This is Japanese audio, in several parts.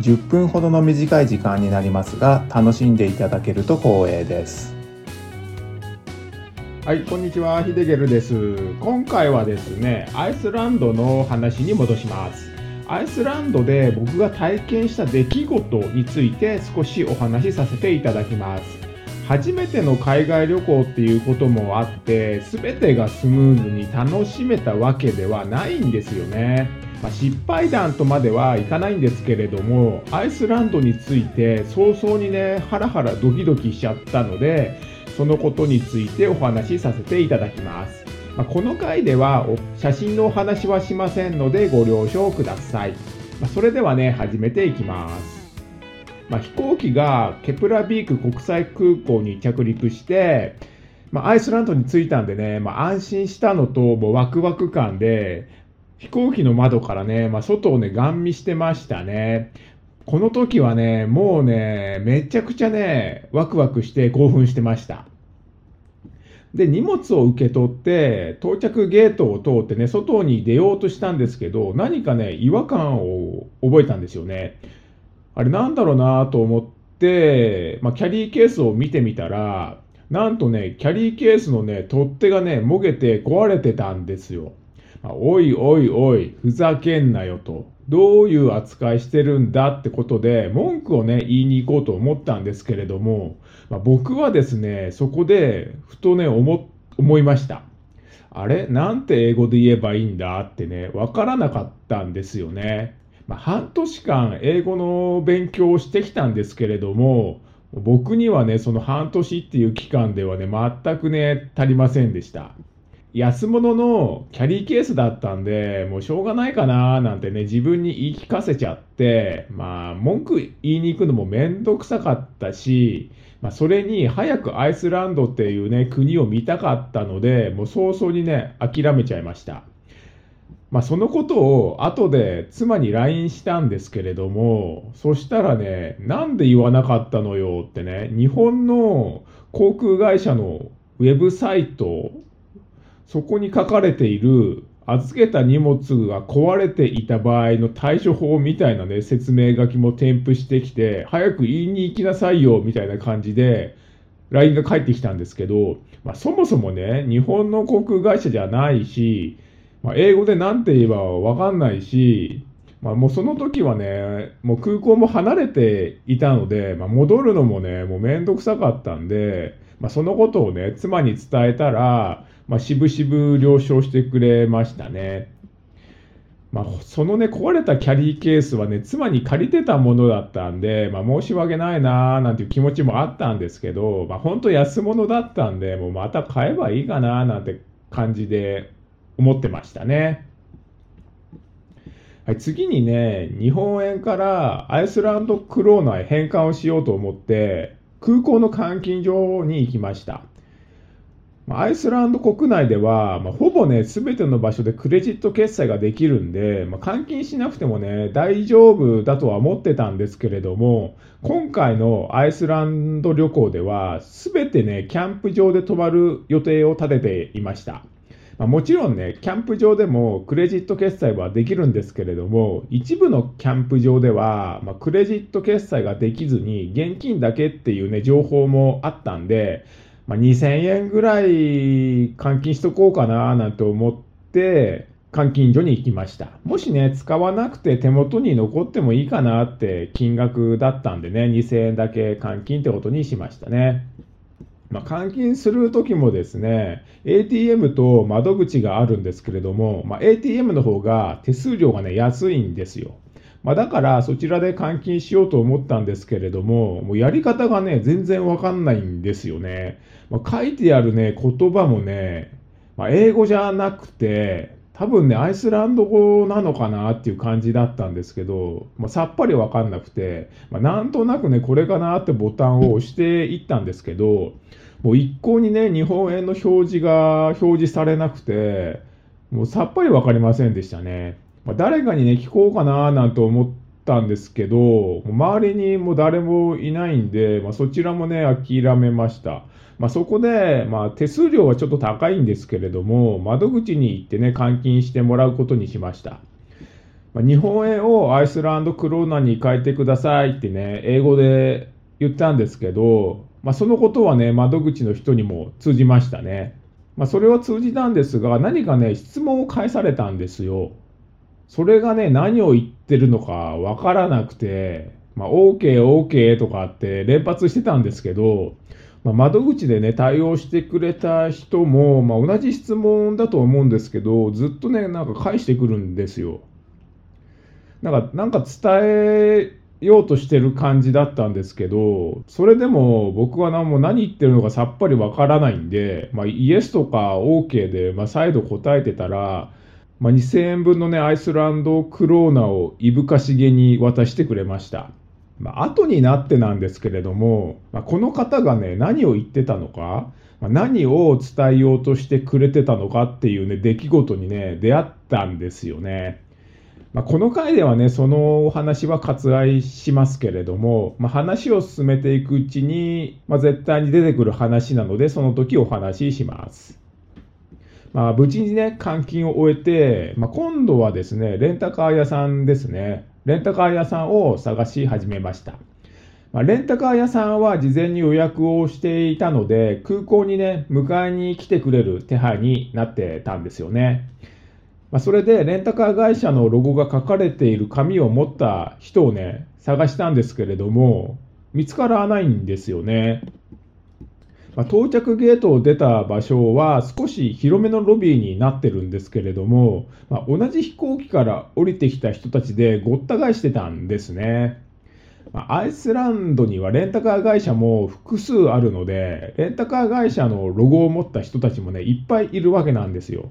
10分ほどの短い時間になりますが楽しんでいただけると光栄です。はいこんにちは。ヒデゲルです。今回はですねアイスランドの話に戻します。アイスランドで僕が体験した出来事について少しお話しさせていただきます。初めての海外旅行っていうこともあって全てがスムーズに楽しめたわけではないんですよね。まあ、失敗談とまではいかないんですけれどもアイスランドについて早々にねハラハラドキドキしちゃったのでそのことについてお話しさせていただきます、まあ、この回では写真のお話はしませんのでご了承ください、まあ、それではね始めていきます。まあ、飛行機がケプラビーク国際空港に着陸して、まあ、アイスランドに着いたんでね、まあ、安心したのともうワクワク感で飛行機の窓からね、まあ、外をね、ガン見してましたね。この時はね、もうね、めちゃくちゃね、ワクワクして興奮してました。で、荷物を受け取って、到着ゲートを通ってね、外に出ようとしたんですけど、何かね、違和感を覚えたんですよね。あれなんだろうなと思って、まあ、キャリーケースを見てみたら、なんとね、キャリーケースのね、取っ手がね、もげて壊れてたんですよ。おいおいおい、ふざけんなよと。どういう扱いしてるんだってことで、文句をね、言いに行こうと思ったんですけれども、まあ、僕はですね、そこで、ふとね、思、思いました。あれ？なんて英語で言えばいいんだってね、わからなかったんですよね。まあ、半年間英語の勉強をしてきたんですけれども、僕にはね、その半年っていう期間ではね、全くね、足りませんでした。安物のキャリーケースだったんで、もうしょうがないかななんてね、自分に言い聞かせちゃって、まあ、文句言いに行くのもめんどくさかったし、まあ、それに早くアイスランドっていうね、国を見たかったので、もう早々にね、諦めちゃいました。まあ、そのことを後で妻に LINE したんですけれども、そしたらね、なんで言わなかったのよってね、日本の航空会社のウェブサイトそこに書かれている預けた荷物が壊れていた場合の対処法みたいなね、説明書きも添付してきて、早く言いに行きなさいよ、みたいな感じで、LINE が返ってきたんですけど、まあ、そもそもね、日本の航空会社じゃないし、まあ、英語で何て言えばわかんないし、まあ、もうその時はね、もう空港も離れていたので、まあ、戻るのもね、もうめんどくさかったんで、まあ、そのことをね、妻に伝えたら、まあ、渋々了承してくれましたね。まあ、そのね、壊れたキャリーケースはね、妻に借りてたものだったんで、まあ、申し訳ないなーなんていう気持ちもあったんですけど、まあ、本当安物だったんで、もうまた買えばいいかなーなんて感じで思ってましたね。はい、次にね、日本円からアイスランドクローナへ変換をしようと思って、空港の換金所に行きました。アイスランド国内では、まあ、ほぼね、すべての場所でクレジット決済ができるんで、まあ、換金しなくてもね、大丈夫だとは思ってたんですけれども、今回のアイスランド旅行では、すべてね、キャンプ場で泊まる予定を立てていました。まあ、もちろんね、キャンプ場でもクレジット決済はできるんですけれども、一部のキャンプ場では、まあ、クレジット決済ができずに、現金だけっていうね、情報もあったんで、まあ、2000円ぐらい換金しとこうかななんて思って、換金所に行きました。もしね、使わなくて手元に残ってもいいかなって金額だったんでね、2000円だけ換金ってことにしましたね。まあ、換金するときもですね、ATM と窓口があるんですけれども、まあ、ATM の方が手数料がね、安いんですよ。まあ、だからそちらで換金しようと思ったんですけれども、もうやり方がね、全然わかんないんですよね。まあ、書いてあるね、言葉もね、まあ、英語じゃなくて、多分ね、アイスランド語なのかなっていう感じだったんですけど、まあ、さっぱりわかんなくて、まあ、なんとなくね、これかなってボタンを押していったんですけど、もう一向にね、日本円の表示が表示されなくて、もうさっぱりわかりませんでしたね。まあ、誰かにね、聞こうかななんて思ったんですけど、周りにも誰もいないんで、まあ、そちらもね、諦めました。まあ、そこで、まあ、手数料はちょっと高いんですけれども、窓口に行ってね、換金してもらうことにしました。まあ、日本円をアイスランドクローナに変えてくださいってね、英語で言ったんですけど、まあ、そのことはね、窓口の人にも通じましたね。まあ、それは通じたんですが、何かね、質問を返されたんですよ。それがね、何を言ってるのかわからなくて、まあ、OK、OK とかって連発してたんですけど、まあ、窓口でね、対応してくれた人も、まあ、同じ質問だと思うんですけど、ずっとね、なんか返してくるんですよ。なんか、なんか伝えようとしてる感じだったんですけど、それでも僕は何も何言ってるのかさっぱりわからないんで、まあ、イエスとか OK で、まあ、再度答えてたら、まあ、2000円分のね、アイスランドクローナをいぶかしげに渡してくれました。まあ、後になってなんですけれども、まあ、この方がね、何を言ってたのか、まあ、何を伝えようとしてくれてたのかっていうね、出来事にね、出会ったんですよね。まあ、この回ではね、そのお話は割愛しますけれども、まあ、話を進めていくうちに、まあ、絶対に出てくる話なので、その時お話しします。まあ、無事にね、換金を終えて、まあ、今度はですね、レンタカー屋さんですね。レンタカー屋さんを探し始めました。まあ、レンタカー屋さんは事前に予約をしていたので、空港にね、迎えに来てくれる手配になってたんですよね。まあ、それでレンタカー会社のロゴが書かれている紙を持った人をね、探したんですけれども、見つからないんですよね。まあ、到着ゲートを出た場所は少し広めのロビーになってるんですけれども、まあ、同じ飛行機から降りてきた人たちでごった返してたんですね。ま、アイスランドにはレンタカー会社も複数あるので、レンタカー会社のロゴを持った人たちもね、いっぱいいるわけなんですよ。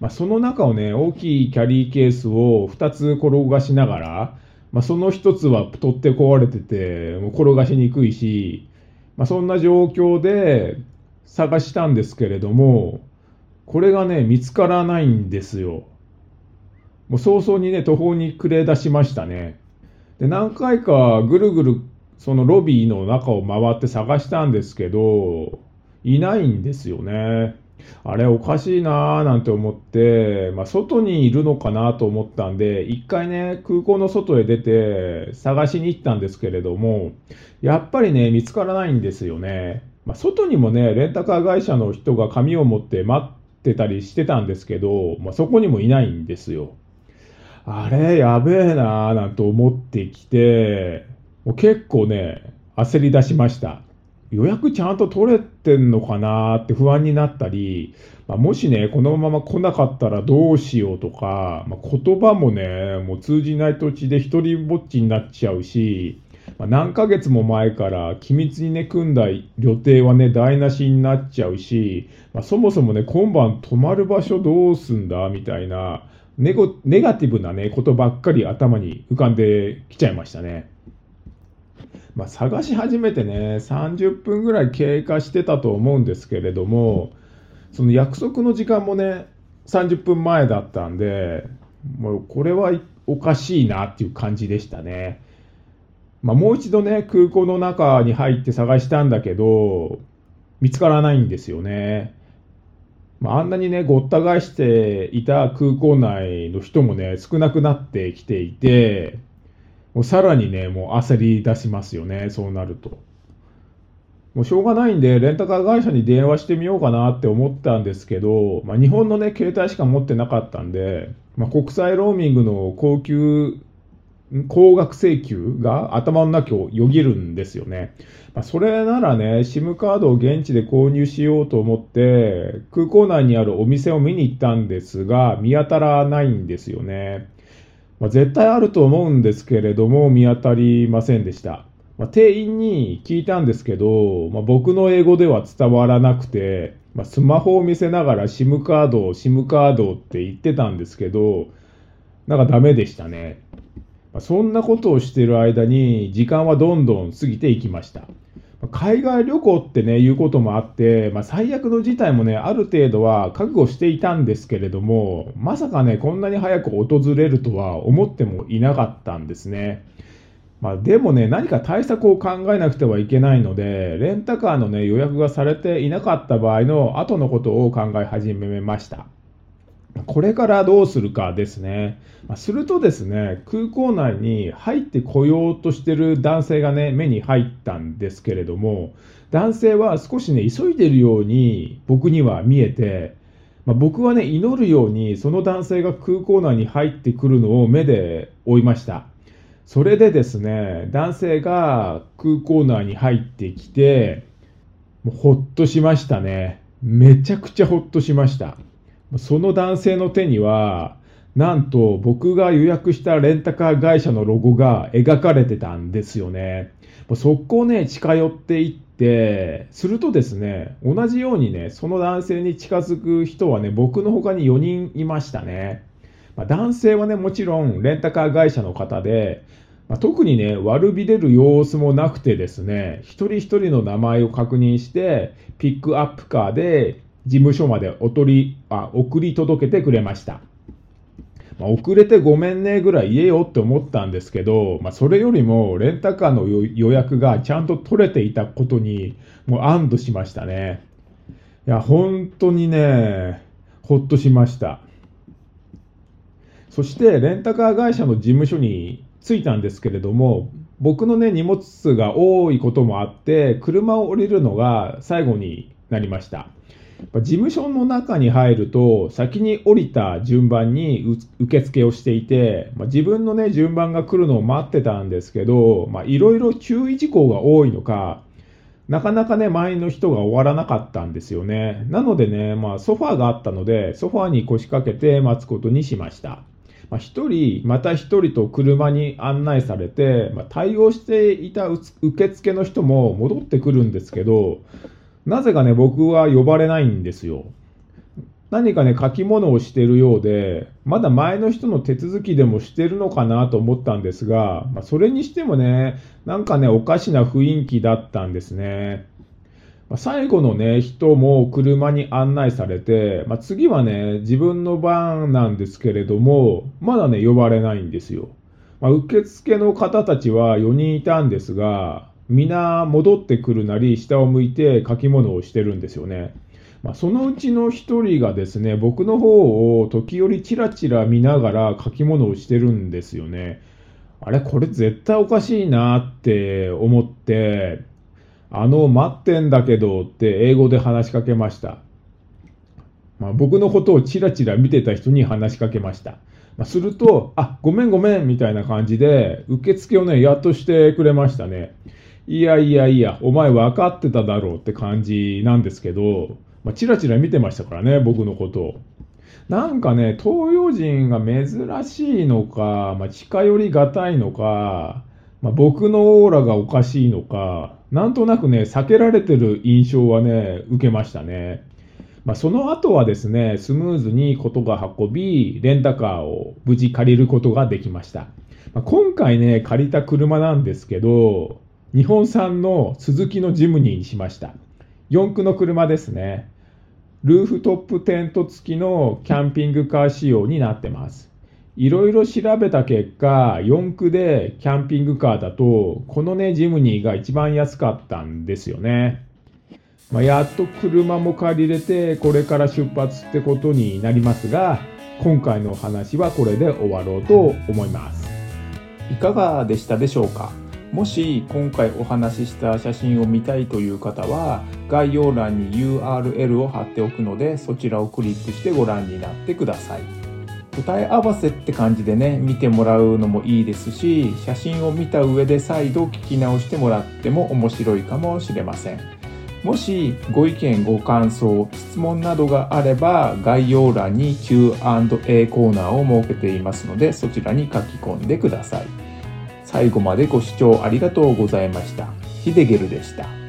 まあ、その中をね、大きいキャリーケースを2つ転がしながら、まあ、その1つは取って壊れてて、もう転がしにくいし、まあ、そんな状況で探したんですけれども、これがね、見つからないんですよ。もう早々にね、途方に暮れ出しましたね。で、何回かぐるぐるそのロビーの中を回って探したんですけど、いないんですよね。あれおかしいなーなんて思って、まあ、外にいるのかなと思ったんで、一回ね、空港の外へ出て探しに行ったんですけれども、やっぱりね、見つからないんですよね。まあ、外にもね、レンタカー会社の人が紙を持って待ってたりしてたんですけど、まあ、そこにもいないんですよ。あれ、やべえなーなんて思ってきて、もう結構ね、焦り出しました。予約ちゃんと取れてんのかなって不安になったり、まあ、もしね、このまま来なかったらどうしようとか、まあ、言葉もね、もう通じない土地で一人ぼっちになっちゃうし、まあ、何ヶ月も前から機密にね、組んだ予定はね、台無しになっちゃうし、まあ、そもそもね、今晩泊まる場所どうすんだみたいなネ、ネガティブなね、ことばっかり頭に浮かんできちゃいましたね。まあ、探し始めてね、30分ぐらい経過してたと思うんですけれども、その約束の時間もね、30分前だったんで、もうこれはおかしいなっていう感じでしたね。まあ、もう一度ね、空港の中に入って探したんだけど、見つからないんですよね。まあ、あんなにね、ごった返していた空港内の人もね、少なくなってきていて、もうさらにね、もう焦り出しますよね、そうなると。もうしょうがないんで、レンタカー会社に電話してみようかなって思ったんですけど、まあ、日本のね、携帯しか持ってなかったんで、まあ、国際ローミングの高級、高額請求が頭の中をよぎるんですよね。まあ、それならね、SIM カードを現地で購入しようと思って、空港内にあるお店を見に行ったんですが、見当たらないんですよね。まあ、絶対あると思うんですけれども、見当たりませんでした。まあ、店員に聞いたんですけど、まあ、僕の英語では伝わらなくて、ま、スマホを見せながら SIM カードを SIM カードって言ってたんですけど、なんかダメでしたね。ま、そんなことをしてる間に時間はどんどん過ぎていきました。海外旅行ってね、いうこともあって、まあ、最悪の事態もね、ある程度は覚悟していたんですけれども、まさかね、こんなに早く訪れるとは思ってもいなかったんですね。まあ、でもね、何か対策を考えなくてはいけないので、レンタカーのね、予約がされていなかった場合の後のことを考え始めました。これからどうするかですね。するとですね、空港内に入ってこようとしてる男性がね、目に入ったんですけれども、男性は少しね、急いでるように僕には見えて、まあ、僕はね、祈るようにその男性が空港内に入ってくるのを目で追いました。それでですね、男性が空港内に入ってきて、もうほっとしましたね。めちゃくちゃほっとしました。その男性の手には、なんと僕が予約したレンタカー会社のロゴが描かれてたんですよね。速攻ね、近寄っていって、するとですね、同じようにね、その男性に近づく人はね、僕の他に4人いましたね。まあ、男性はね、もちろんレンタカー会社の方で、まあ、特にね、悪びれる様子もなくてですね、一人一人の名前を確認して、ピックアップカーで事務所までお取りあ送り届けてくれました。ま、遅れてごめんねぐらい言えよって思ったんですけど、まあ、それよりもレンタカーの予約がちゃんと取れていたことにもう安堵しましたね。いや、本当にね、ほっとしました。そしてレンタカー会社の事務所に着いたんですけれども、僕のね、荷物数が多いこともあって、車を降りるのが最後になりました。事務所の中に入ると、先に降りた順番に受付をしていて、まあ、自分のね、順番が来るのを待ってたんですけど、いろいろ注意事項が多いのか、なかなかね、前の人が終わらなかったんですよね。なのでね、まあ、ソファーがあったので、ソファーに腰掛けて待つことにしました。まあ、1人、また1人と車に案内されて、まあ、対応していた受付の人も戻ってくるんですけど、なぜかね、僕は呼ばれないんですよ。何かね、書き物をしてるようで、まだ前の人の手続きでもしてるのかなと思ったんですが、まあ、それにしてもね、なんかね、おかしな雰囲気だったんですね。まあ、最後のね、人も車に案内されて、まあ、次はね、自分の番なんですけれども、まだね、呼ばれないんですよ。ま、受付の方たちは4人いたんですが、皆戻ってくるなり、下を向いて書き物をしてるんですよね。まあ、そのうちの1人がですね、僕の方を時折チラチラ見ながら書き物をしてるんですよね。あれ、これ絶対おかしいなって思って、あの、待ってんだけどって英語で話しかけました。まあ、僕のことをチラチラ見てた人に話しかけました。まあ、すると、あ、ごめんごめんみたいな感じで、受付をね、やっとしてくれましたね。いやいやいや、お前分かってただろうって感じなんですけど、まあ、チラチラ見てましたからね、僕のことを。なんかね、東洋人が珍しいのか、まあ、近寄りがたいのか、まあ、僕のオーラがおかしいのか、なんとなくね、避けられてる印象はね、受けましたね。まあ、その後はですね、スムーズにことが運び、レンタカーを無事借りることができました。まあ、今回ね、借りた車なんですけど、日本産のスズキのジムニーにしました。四駆の車ですね。ルーフトップテント付きのキャンピングカー仕様になってます。いろいろ調べた結果、四駆でキャンピングカーだと、このね、ジムニーが一番安かったんですよね。まあ、やっと車も借りれて、これから出発ってことになりますが、今回のお話はこれで終わろうと思います。いかがでしたでしょうか？もし今回お話しした写真を見たいという方は概要欄に URL を貼っておくのでそちらをクリックしてご覧になってください。答え合わせって感じでね見てもらうのもいいですし写真を見た上で再度聞き直してもらっても面白いかもしれませんもしご意見ご感想質問などがあれば概要欄に Q&A コーナーを設けていますのでそちらに書き込んでください最後までご視聴ありがとうございました。ヒデゲルでした。